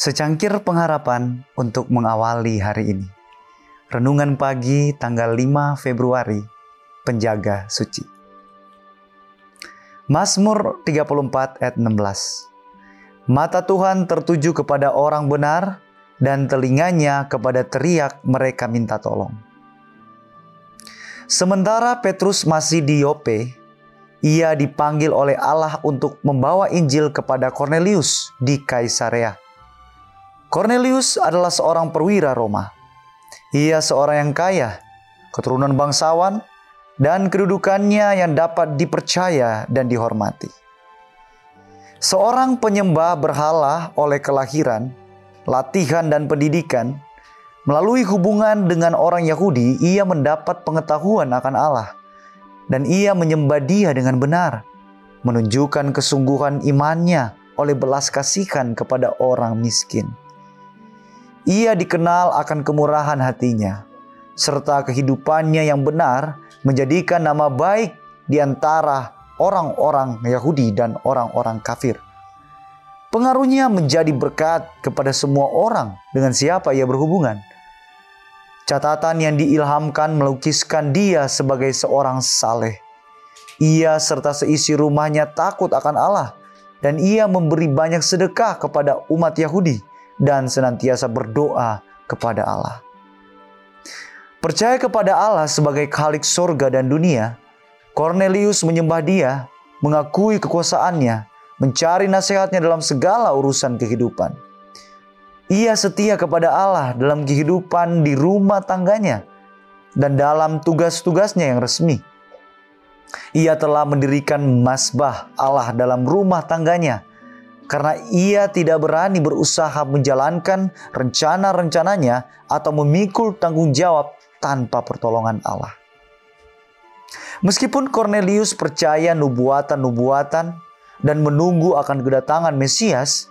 Secangkir pengharapan untuk mengawali hari ini. Renungan pagi tanggal 5 Februari, Penjaga Suci. Mazmur 34 ayat 16. Mata Tuhan tertuju kepada orang benar dan telinganya kepada teriak mereka minta tolong. Sementara Petrus masih di Yope, ia dipanggil oleh Allah untuk membawa Injil kepada Cornelius di Kaisarea. Cornelius adalah seorang perwira Roma. Ia seorang yang kaya, keturunan bangsawan, dan kedudukannya yang dapat dipercaya dan dihormati. Seorang penyembah berhala oleh kelahiran, latihan, dan pendidikan, melalui hubungan dengan orang Yahudi, ia mendapat pengetahuan akan Allah dan ia menyembah dia dengan benar, menunjukkan kesungguhan imannya oleh belas kasihan kepada orang miskin. Ia dikenal akan kemurahan hatinya, serta kehidupannya yang benar menjadikan nama baik di antara orang-orang Yahudi dan orang-orang kafir. Pengaruhnya menjadi berkat kepada semua orang dengan siapa ia berhubungan. Catatan yang diilhamkan melukiskan dia sebagai seorang saleh. Ia serta seisi rumahnya takut akan Allah dan ia memberi banyak sedekah kepada umat Yahudi dan senantiasa berdoa kepada Allah. Percaya kepada Allah sebagai khalik sorga dan dunia, Cornelius menyembah dia, mengakui kekuasaannya, mencari nasihatnya dalam segala urusan kehidupan. Ia setia kepada Allah dalam kehidupan di rumah tangganya dan dalam tugas-tugasnya yang resmi. Ia telah mendirikan masbah Allah dalam rumah tangganya karena ia tidak berani berusaha menjalankan rencana-rencananya atau memikul tanggung jawab tanpa pertolongan Allah. Meskipun Cornelius percaya nubuatan-nubuatan dan menunggu akan kedatangan Mesias,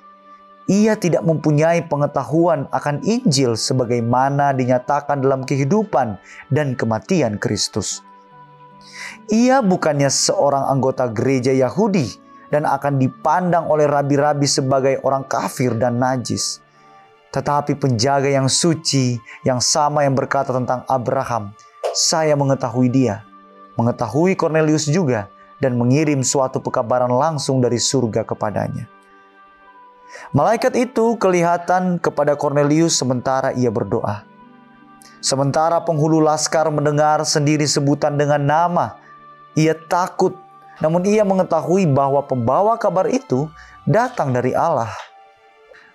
ia tidak mempunyai pengetahuan akan Injil sebagaimana dinyatakan dalam kehidupan dan kematian Kristus. Ia bukannya seorang anggota gereja Yahudi dan akan dipandang oleh rabi-rabi sebagai orang kafir dan najis. Tetapi penjaga yang suci, yang sama yang berkata tentang Abraham, saya mengetahui dia, mengetahui Cornelius juga, dan mengirim suatu pekabaran langsung dari surga kepadanya. Malaikat itu kelihatan kepada Cornelius sementara ia berdoa. Sementara penghulu laskar mendengar sendiri sebutan dengan nama, ia takut. Namun ia mengetahui bahwa pembawa kabar itu datang dari Allah.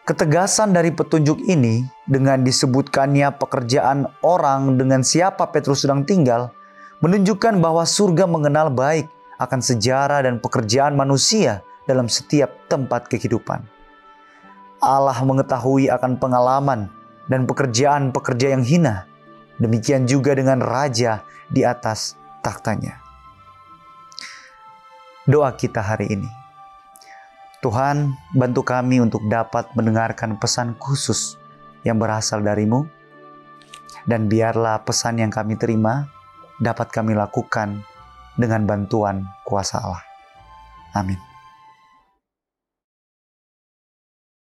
Ketegasan dari petunjuk ini dengan disebutkannya pekerjaan orang dengan siapa Petrus sedang tinggal menunjukkan bahwa surga mengenal baik akan sejarah dan pekerjaan manusia dalam setiap tempat kehidupan. Allah mengetahui akan pengalaman dan pekerjaan-pekerja yang hina. Demikian juga dengan raja di atas taktanya. Doa kita hari ini. Tuhan, bantu kami untuk dapat mendengarkan pesan khusus yang berasal darimu, dan biarlah pesan yang kami terima dapat kami lakukan dengan bantuan kuasa Allah. Amin.